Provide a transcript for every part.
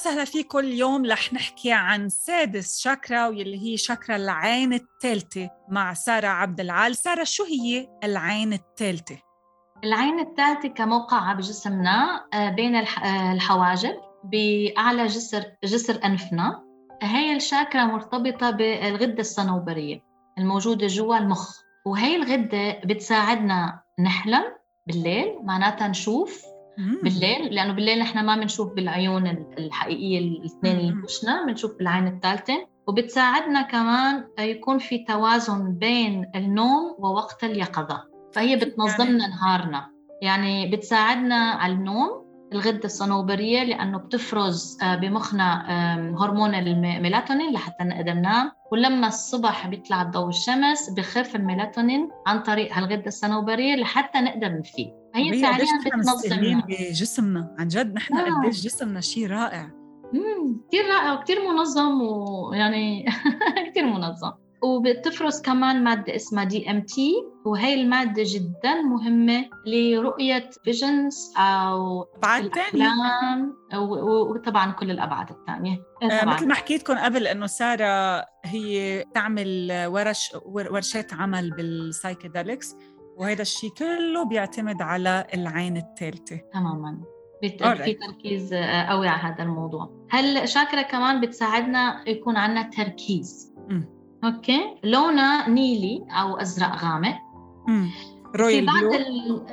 وسهلا فيكم اليوم رح نحكي عن سادس شاكرا واللي هي شاكرا العين الثالثة مع سارة عبد العال، سارة شو هي العين الثالثة؟ العين الثالثة كموقع بجسمنا آه، بين آه، الحواجب بأعلى جسر جسر أنفنا. هي الشاكرا مرتبطة بالغدة الصنوبرية الموجودة جوا المخ. وهي الغدة بتساعدنا نحلم بالليل معناتها نشوف بالليل لأنه بالليل نحن ما بنشوف بالعيون الحقيقية الاثنين اللي بوشنا بنشوف بالعين الثالثة. وبتساعدنا كمان يكون في توازن بين النوم ووقت اليقظة. فهي بتنظم لنا يعني... نهارنا. يعني بتساعدنا على النوم الغده الصنوبرية لأنه بتفرز آه، بمخنا هرمون الميلاتونين لحتى نقدر ننام ولما الصبح بيطلع ضوء الشمس بخف الميلاتونين عن طريق هالغده الصنوبرية لحتى نقدر نفيق. هي فعليا بتنظم بجسمنا. عن جد نحن آه. قديش جسمنا شيء رائع. امم كثير رائع وكثير منظم ويعني كثير منظم. وبتفرز كمان مادة اسمها DMT وهي المادة جدا مهمة لرؤية visions أو أبعاد الأحلام وطبعا كل الأبعاد الثانية آه مثل ما حكيت لكم قبل إنه سارة هي تعمل ورش ورشات عمل بال psychedelics وهذا الشيء كله بيعتمد على العين الثالثة. تماما. في تركيز آه، قوي على هذا الموضوع. هل شاكرا كمان بتساعدنا يكون عندنا تركيز؟ م. okay. لونها نيلي أو أزرق غامق. royal في بعض blue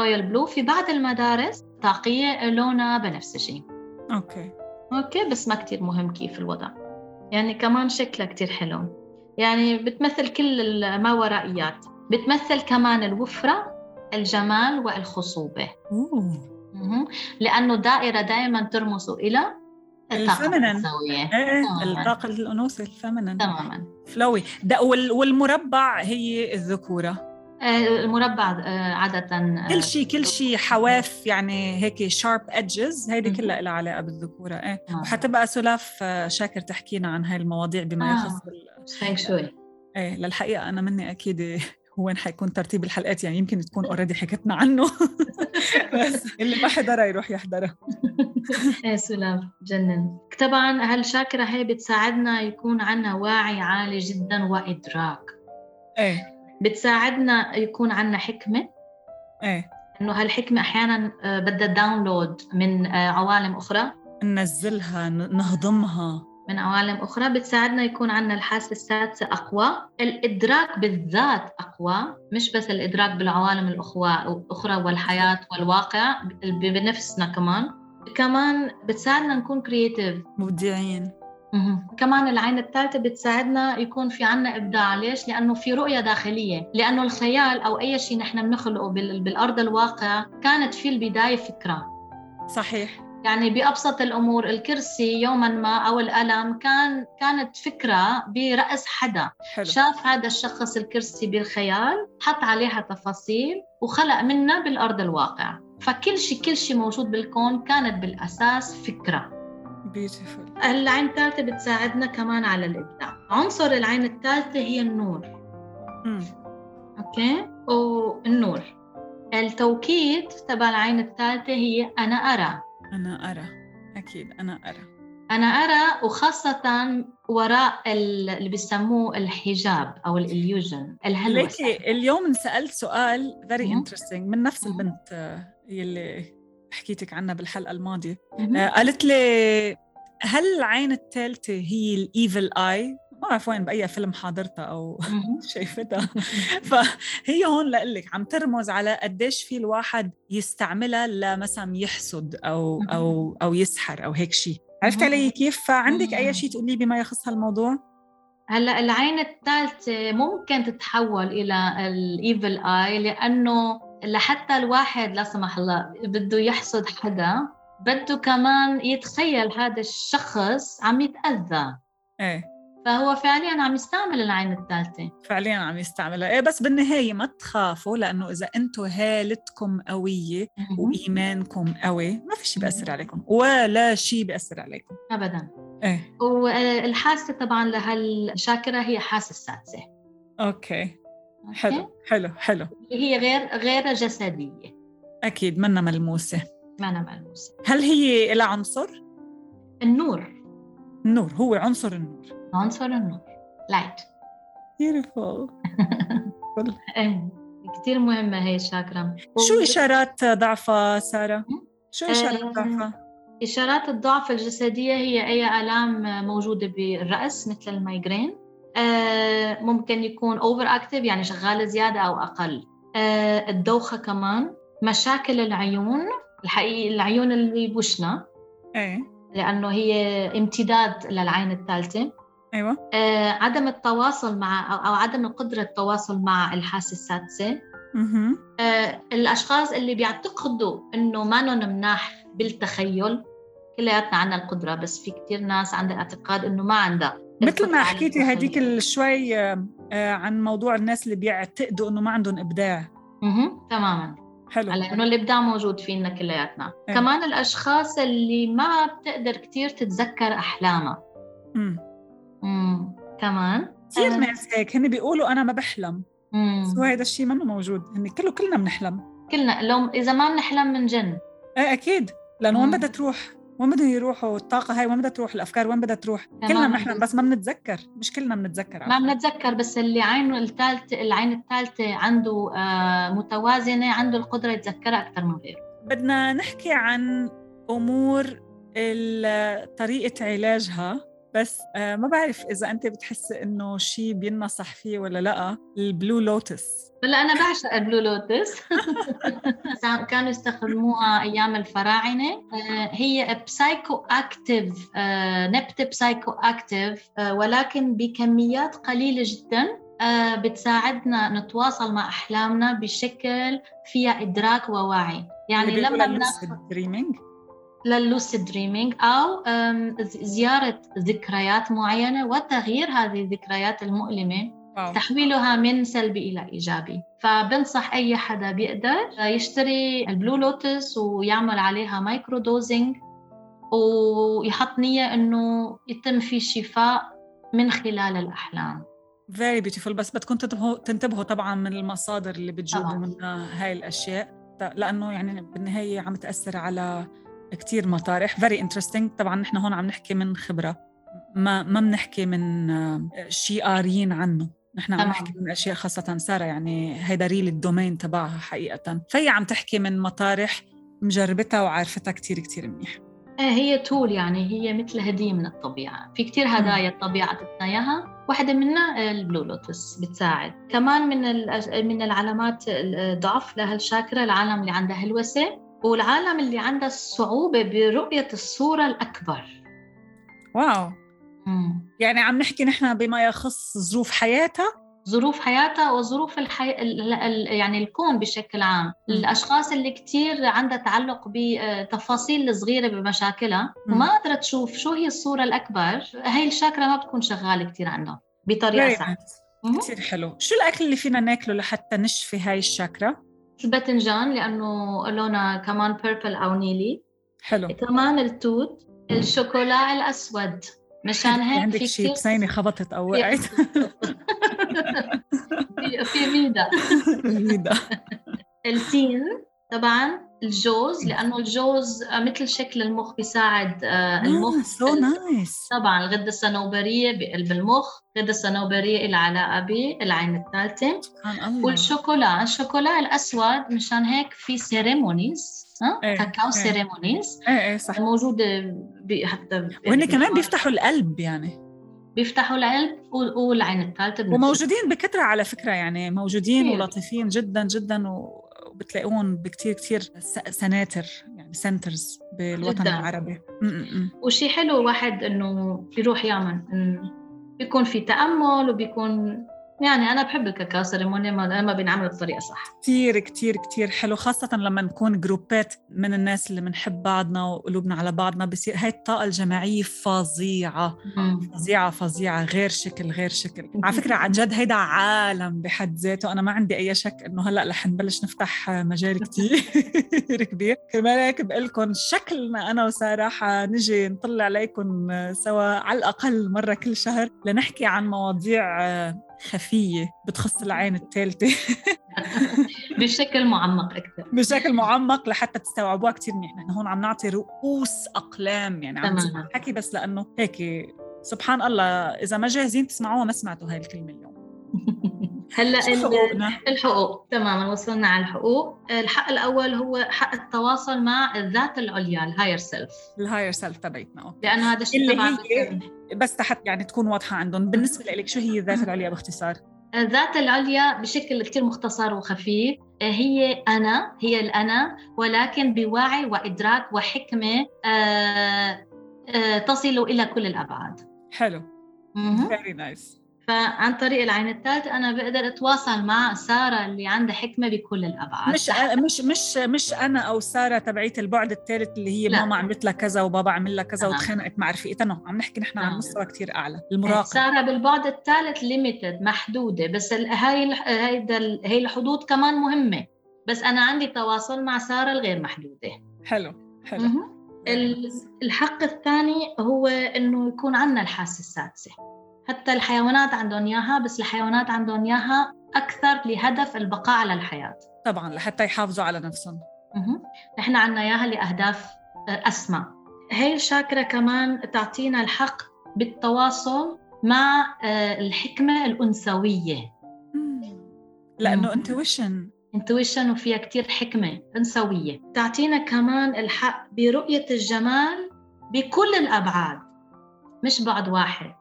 royal blue في بعض المدارس تلاقيه لونها بنفسجي okay. okay بس ما كتير مهم كيف الوضع. يعني كمان شكلها كتير حلو. يعني بتمثل كل الماورائيات بتمثل كمان الوفرة الجمال والخصوبة. أوه. لأنه دائرة دائما ترمز إلى الطاقة الأنثوية إيه الطاقة الأنوثة ال feminine. تماما. flowy والمربع هي الذكورة. آه، المربع آه، عادة آه، كل شيء كل شيء حواف يعني هيك sharp edges هيدي كلها لها علاقة بالذكورة إيه. وحتبقى سلاف شاكر تحكينا عن هاي المواضيع بما يخص آه. شوي. إيه للحقيقة أنا مني أكيد وين حيكون ترتيب الحلقات يعني يمكن تكون already حكيتنا عنه. بس اللي ما حضرها يروح يحضرها إيه سلام جنن. طبعا هالشاكرة هي بتساعدنا يكون عنا وعي عالي جدا وإدراك؟ إيه. بتساعدنا يكون عنا حكمة؟ إيه. إنه هالحكمة أحيانا آه، بدها download من آه، عوالم أخرى؟ ننزلها نهضمها. من عوالم أخرى بتساعدنا يكون عندنا الحاسة السادسة أقوى. الإدراك بالذات أقوى مش بس الإدراك بالعوالم الأخرى والحياة والواقع بنفسنا كمان. كمان بتساعدنا نكون كرييتيف مبدعين. كمان العين الثالثة بتساعدنا يكون في عنا إبداع. ليش؟ لأنه في رؤية داخلية. لأنه الخيال أو أي شيء نحن بنخلقه بالأرض الواقع كانت في البداية فكرة. صحيح. يعني بأبسط الأمور الكرسي يوما ما أو القلم كان كانت فكرة برأس حدا. حلو. شاف هذا الشخص الكرسي بالخيال حط عليها تفاصيل وخلق منها بالأرض الواقع. فكل شيء كل شيء موجود بالكون كانت بالأساس فكرة. Beautiful. العين الثالثة بتساعدنا كمان على الإبداع. عنصر العين الثالثة هي النور. م. أوكي؟ والنور التوكيد تبع العين الثالثة هي أنا أرى. أنا أرى أكيد أنا أرى. أنا أرى وخاصة وراء اللي بيسموه الحجاب أو ال illusion الهلوسة. اليوم سألت سؤال very interesting من نفس البنت يلي حكيتك عنها بالحلقة الماضية. آه، قالت لي هل العين الثالثة هي ال evil eye ما بعرف وين بأي فيلم حاضرتها أو شايفتها. فهي هون لك عم ترمز على قديش في الواحد يستعملها لمثلا يحسد أو أو أو يسحر أو هيك شيء عرفت علي كيف؟ فعندك أي شيء تقولي بما يخص هالموضوع؟ هلأ العين الثالثة ممكن تتحول إلى الإيفل آي لأنه لحتى الواحد لا سمح الله بده يحسد حدا بده كمان يتخيل هذا الشخص عم يتأذى. إيه. فهو فعليا عم يستعمل العين الثالثة. فعليا عم يستعملها. إيه بس بالنهاية ما تخافوا لأنه إذا أنتم هالتكم قوية وإيمانكم قوي ما في شيء بيأثر عليكم ولا شيء بيأثر عليكم. أبدا. إيه. والحاسة طبعا لهالشاكرة هي حاسة السادسة. أوكي. حلو حلو حلو. هي غير غير جسدية. أكيد منا ملموسة. منا ملموسة. هل هي لها عنصر؟ النور. النور هو عنصر النور. عنصر النور. light beautiful. إيه كثير مهمة هي الشاكرا شو إشارات ضعفها سارة؟ شو إشارات آه، ضعفها؟ إشارات الضعف الجسدية هي أي آلام موجودة بالرأس مثل ال migraine. آه، ممكن يكون over active يعني شغالة زيادة أو أقل. آه، الدوخة كمان. مشاكل العيون الحقيقة العيون اللي بوشنا. لأنه هي امتداد للعين الثالثة. أيوه. آه، عدم التواصل مع أو عدم القدرة التواصل مع الحاسة السادسة. أها آه، الأشخاص اللي بيعتقدوا إنه ما مناح بالتخيل كلياتنا عندنا القدرة بس في كتير ناس عندها اعتقاد إنه ما عندها. مثل ما حكيتي. هديك الشوي آه، آه، عن موضوع الناس اللي بيعتقدوا إنه ما عندهم إبداع. مهم. تماما. حلو على إنه الإبداع موجود فينا كلياتنا إيه. كمان الأشخاص اللي ما بتقدر كتير تتذكر أحلامها مم. مم. كمان كثير. ناس هيك هن بيقولوا أنا ما بحلم مم. بس هذا الشيء منه موجود هن كله كلنا بنحلم كلنا لو إذا ما بنحلم من جن إيه أكيد لأنه وين. بدها تروح وين بدهم يروحوا الطاقة هاي وين بدها تروح الأفكار وين بدها تروح؟ كلنا بنحلم بس ما بنتذكر مش كلنا بنتذكر ما. بنتذكر بس اللي عينه الثالثة العين الثالثة عنده آه، متوازنة عنده القدرة يتذكرها أكثر من غيره بدنا نحكي عن أمور ال- طريقة علاجها. بس آه، ما بعرف إذا أنت بتحسي إنه شيء بينصح فيه ولا لأ. ال blue lotus. هلأ أنا بعشق ال blue lotus. كانوا يستخدموها أيام الفراعنة. آه، هي psychoactive نبتة psychoactive ولكن بكميات قليلة جدا آه، بتساعدنا نتواصل مع أحلامنا بشكل فيها إدراك ووعي. يعني لما بناخذ dreaming لل lucid dreaming أو زيارة ذكريات معينة وتغيير هذه الذكريات المؤلمة تحويلها من سلبي إلى إيجابي. فبنصح أي حدا بيقدر يشتري ال blue lotus ويعمل عليها microdosing ويحط نية إنه يتم في شفاء من خلال الأحلام. very beautiful بس بدكم تنتبهوا تنتبهوا طبعا من المصادر اللي بتجيبوا. منها هاي الأشياء لأنه يعني بالنهاية عم تأثر على كتير مطارح. very interesting طبعا نحن هون عم نحكي من خبرة. ما ما بنحكي من آه، شيء قاريين عنه. نحن عم. نحكي من أشياء خاصة. سارة يعني هيدا real ال domain تبعها حقيقه فهي عم تحكي من مطارح مجربتها وعارفتها كتير كتير منيح. إيه هي tool يعني. هي مثل هدية من الطبيعة. في كتير هدايا الطبيعة تتنا إياها. واحدة منها ال blue lotus بتساعد. كمان من من العلامات الضعف لهالشاكرا العالم اللي عندها هلوسة والعالم اللي عندها صعوبة برؤية الصورة الأكبر wow مم. يعني عم نحكي نحن بما يخص ظروف حياتها ظروف حياتها وظروف الحي... ال... ال... يعني الكون بشكل عام الأشخاص اللي كتير عندها تعلق بتفاصيل الصغيرة بمشاكلها مم. وما قادرة تشوف شو هي الصورة الأكبر هاي الشاكرا ما بتكون شغالة كتير عندها بطريقة Very سهلة nice. مهم. كتير حلو شو الأكل اللي فينا ناكله لحتى نشفي هاي الشاكرا؟ الباذنجان لأنه لونها كمان purple أو نيلي. حلو. كمان التوت الشوكولا الأسود. مشان هيك عندك شيء بسيني خبطت أو وقعت؟ في- فيدا بالميدا. التين. طبعا الجوز لأنه الجوز مثل شكل المخ بيساعد آه، المخ so nice طبعا الغدة الصنوبرية بقلب المخ الغده الصنوبريه لها علاقة بالعين الثالثة. والشوكولا الشوكولا الأسود مشان هيك في ceremonies ها؟ إيه، كاكاو إيه. ceremonies إيه إيه صح. موجوده ب- حتى وهن كمان. بيفتحوا القلب يعني. بيفتحوا القلب وال- والعين الثالثة وموجودين بكثرة على فكرة يعني موجودين. ولطيفين جدا جدا و- وبتلاقوهم بكتير كتير سناتر يعني centers بالوطن جداً. العربي. وشي حلو واحد إنه يروح يعمل بيكون في تأمل وبيكون يعني أنا بحب الكاكاو ceremony لما بينعمل بطريقة صح. كثير كثير كثير حلو خاصة لما نكون groupات من الناس اللي بنحب بعضنا وقلوبنا على بعضنا بصير هاي الطاقة الجماعية فظيعة. فظيعة فظيعة غير شكل غير شكل. على فكرة عن جد هيدا عالم بحد ذاته. أنا ما عندي أي شك إنه هلأ رح نبلش نفتح مجال كثير كبير. كرمال هيك بقول لكم شكلنا أنا وسارة حنجي نطلع عليكم سوا على الأقل مرة كل شهر لنحكي عن مواضيع خفية بتخص العين الثالثة بشكل معمق أكثر. بشكل معمق لحتى تستوعبوها كثير منيح نحن هون عم نعطي رؤوس أقلام يعني عم حكي بس لأنه هيك سبحان الله إذا ما جاهزين تسمعوها ما سمعتوا هاي الكلمة اليوم. هلأ الحقوق. تماما وصلنا على الحقوق. الحق الأول هو حق التواصل مع الذات العليا ال higher self ال higher self تبعتنا لأنه هذا الشيء اللي هي بس تحت يعني تكون واضحة عندهم. بالنسبة لك شو هي الذات العليا باختصار؟ الذات العليا بشكل كثير مختصر وخفيف. هي أنا هي الأنا ولكن بوعي وإدراك وحكمة آه، آه، تصل إلى كل الأبعاد. حلو. very nice فعن طريق العين الثالثة أنا بقدر أتواصل مع سارة اللي عندها حكمة بكل الأبعاد. مش مش مش مش أنا أو سارة تبعيت البعد الثالث اللي هي لا. ماما عملت لها كذا وبابا عمل لها كذا وتخانقت مع رفيقتها. no عم نحكي نحن عن مستوى كثير أعلى. المراقبة سارة بالبعد الثالث ليميتد محدودة بس هاي هاي هي الحدود كمان مهمة. بس أنا عندي تواصل مع سارة الغير محدودة. حلو حلو. الحق الثاني هو إنه يكون عندنا الحاسة السادسة. حتى الحيوانات عندهم إياها بس الحيوانات عندهم إياها أكثر لهدف البقاء على الحياة. طبعا لحتى يحافظوا على نفسهم. نحن عندنا إياها لأهداف آه، أسمى. هي الشاكرة كمان تعطينا الحق بالتواصل مع آه، الحكمة الأنثوية. لأنه intuition intuition وفيها كتير حكمة أنثوية. تعطينا كمان الحق برؤية الجمال بكل الأبعاد مش بعد واحد.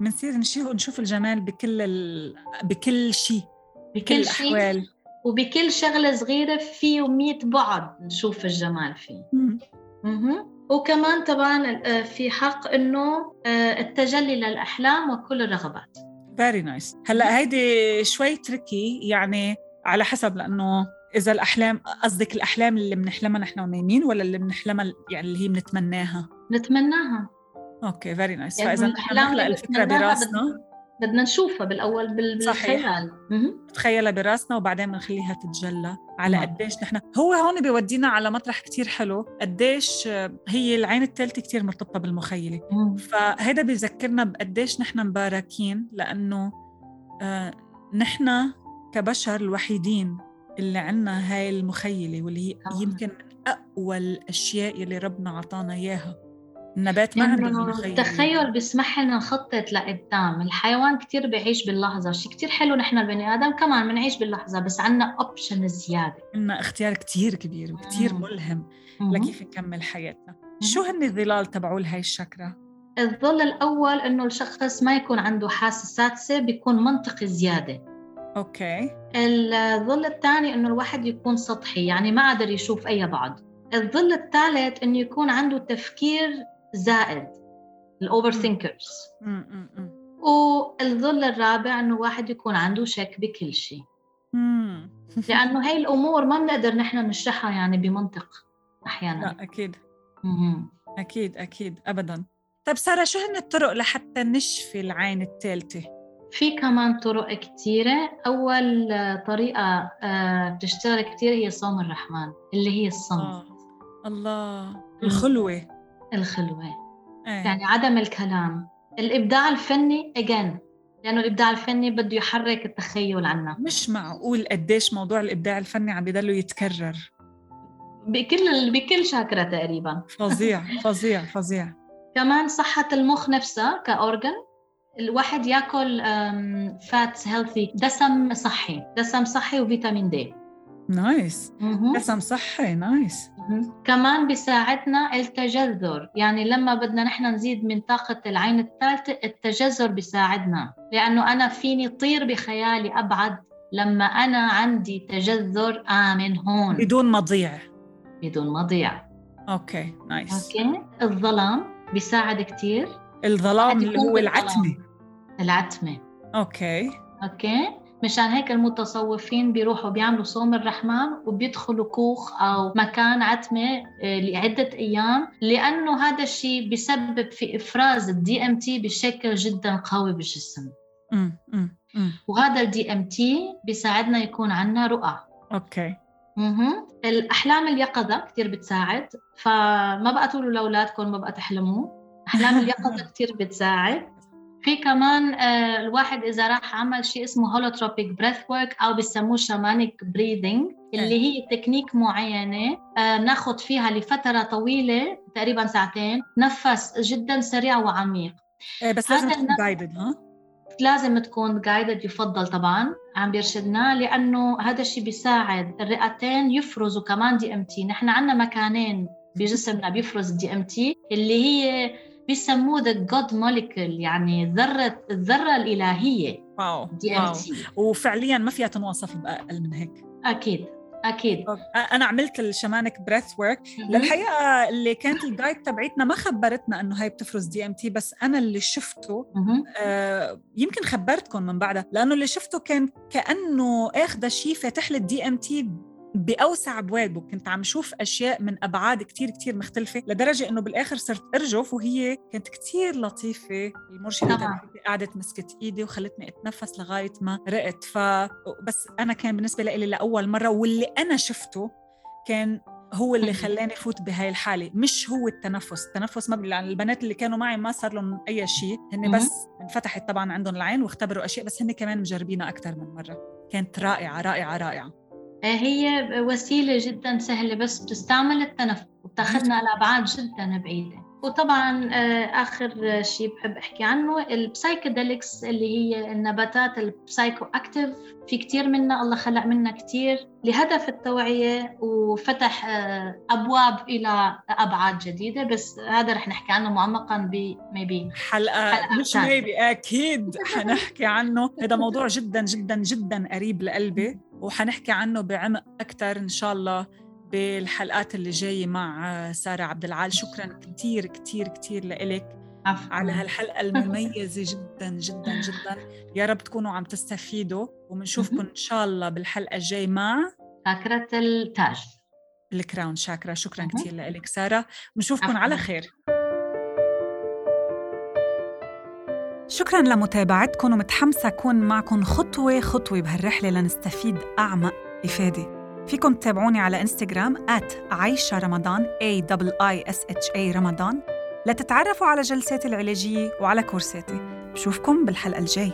بنصير نشوف نشوف الجمال بكل ال... بكل شيء بكل الاحوال شي. وبكل شغلة صغيرة فيه 100 بعد نشوف الجمال فيه. مم. وكمان طبعا آه، في حق إنه آه، التجلي للأحلام وكل الرغبات. very nice هلأ هيدي شوي tricky يعني على حسب لأنه إذا الأحلام قصدك الأحلام اللي بنحلمها نحن ونايمين ولا اللي بنحلمها يعني اللي هي بنتمناها؟ نتمناها okay very nice فإذا نحن نخلق الفكرة براسنا. بدنا نشوفها بالأول بالخيال. تخيلها براسنا وبعدين بنخليها تتجلى على قديش نحن هو هون بيودينا على مطرح كتير حلو قديش هي العين الثالثه كتير مرتبطة بالمخيلة. فهذا بيذكرنا بقديش نحن مباركين لأنه آه نحن كبشر الوحيدين اللي عنا هاي المخيلة واللي هي يمكن من أقوى الأشياء اللي ربنا عطانا إياها. النبات ما عنده التخيل بيسمح لنا نخطط لقدام. الحيوان كتير بيعيش باللحظة شيء كتير حلو نحن البني آدم كمان بنعيش باللحظة بس عنا option زيادة. عنا اختيار كتير كبير وكتير ملهم. لكيف نكمل حياتنا؟ شو هن الظلال تبعول هاي الشكرة؟ الظل الأول إنه الشخص ما يكون عنده حاسة سادسة بيكون منطقي زيادة. okay. الظل الثاني إنه الواحد يكون سطحي يعني ما قادر يشوف أي بعد. الظل الثالث إنه يكون عنده تفكير زائد ال overthinkers والظل الرابع إنه واحد يكون عنده شك بكل شيء. لأنه هي الأمور ما بنقدر نحن نشرحها يعني بمنطق أحيانا. لا أكيد. أكيد أكيد ابدا. طيب سارة شو هن الطرق لحتى نشفي العين الثالثة؟ في كمان طرق كثيرة أول طريقة آه، بتشتغل كثير هي صوم الرحمن اللي هي الصمت. آه. الله الخلوة. الخلوة. أيه. يعني عدم الكلام. الإبداع الفني again لأنه الإبداع الفني بده يحرك التخيل عنا. مش معقول قديش موضوع الإبداع الفني عم بيضلوا يتكرر. بكل بكل شاكرة تقريبا. فظيع فظيع فظيع. كمان صحة المخ نفسها كأورجن الواحد يأكل fats healthy دسم صحي دسم صحي وفيتامين D nice دسم صحي nice كمان بيساعدنا التجذر. يعني لما بدنا نحن نزيد من طاقة العين الثالثة التجذر بيساعدنا. لأنه أنا فيني طير بخيالي أبعد لما أنا عندي تجذر آمن هون. بدون مضيع. بدون مضيع. okay nice. Okay. الظلام بيساعد كتير. الظلام اللي هو العتمة. العتمة. Okay. Okay. مشان هيك المتصوفين بيروحوا بيعملوا صوم الرحمن وبيدخلوا كوخ أو مكان عتمة آه، لعدة أيام لأنه هذا الشيء بيسبب في إفراز ال DMT بشكل جدا قوي بالجسم. وهذا ال DMT بيساعدنا يكون عندنا رؤى. Okay. أها الأحلام اليقظة كثير بتساعد فما بقى تقولوا لأولادكم ما بقى تحلموا. أحلام اليقظة كثير بتساعد. في كمان آه، الواحد إذا راح عمل شيء اسمه holotropic breathwork أو بسموه shamanic breathing اللي هي تكنيك معينة آه، ناخذ فيها لفترة طويلة تقريبا ساعتين نفس جدا سريع وعميق. إيه، بس لازم تكون guided ها؟ لازم تكون guided يفضل طبعا عم بيرشدنا لأنه هذا الشيء بيساعد الرئتين يفرزوا كمان DMT نحن عندنا مكانين بجسمنا بيفرز ال DMT اللي هي بيسموه the God molecule يعني ذرة الذرة الإلهية wow DMT وفعليا ما فيها تنوصف باقل من هيك. أكيد أكيد. أنا عملت ال shamanic breathwork للحقيقة اللي كانت ال guide تبعتنا ما خبرتنا إنه هي بتفرز DMT بس أنا اللي شفته آه يمكن خبرتكم من بعدها لأنه اللي شفته كان كأنه اخذ شيء فاتح لي ال DMT بأوسع ابوابه كنت عم شوف أشياء من أبعاد كتير كتير مختلفة لدرجة إنه بالآخر صرت أرجف وهي كانت كتير لطيفة. المرشدة تبعتي قعدت مسكت إيدي وخلتني أتنفس لغاية ما رقت. ف بس أنا كان بالنسبة لي لأول مرة واللي أنا شفته كان هو اللي خلاني فوت بهاي الحالة مش هو التنفس. التنفس ما يعني البنات اللي كانوا معي ما صار لهم أي شيء. هن بس انفتحت طبعا عندهم العين واختبروا أشياء بس هن كمان مجربينها أكثر من مرة. كانت رائعة رائعة رائعة. هي وسيلة جدا سهلة بس بتستعمل التنفس وبتاخذنا لأبعاد جدا بعيدة. وطبعا آه، آخر شيء بحب أحكي عنه ال psychedelics اللي هي النباتات ال psychoactive في كثير منا الله خلق منا كثير لهدف التوعية وفتح آه، أبواب إلى أبعاد جديدة. بس هذا رح نحكي عنه معمقا ب maybe حلقة, حلقة مش maybe أكيد حنحكي عنه. هذا موضوع جدا جدا جدا قريب لقلبي وحنحكي عنه بعمق أكثر إن شاء الله. بالحلقات اللي جاية مع سارة عبد العال شكرا كثير كثير كثير لإلك على هالحلقة المميزة جدا جدا جدا. يا رب تكونوا عم تستفيدوا وبنشوفكم إن شاء الله بالحلقة الجاي مع شاكرة التاج. الكراون. شاكرا شكرا كثير لك سارة. بنشوفكم على خير. شكرا لمتابعتكم ومتحمسة أكون معكم خطوة خطوة بهالرحلة لنستفيد أعمق إفادة. فيكم تتابعوني على إنستغرام عايشة رمضان A I S H A رمضان. لتتعرفوا على جلساتي العلاجية وعلى كورساتي. بشوفكم بالحلقة الجاي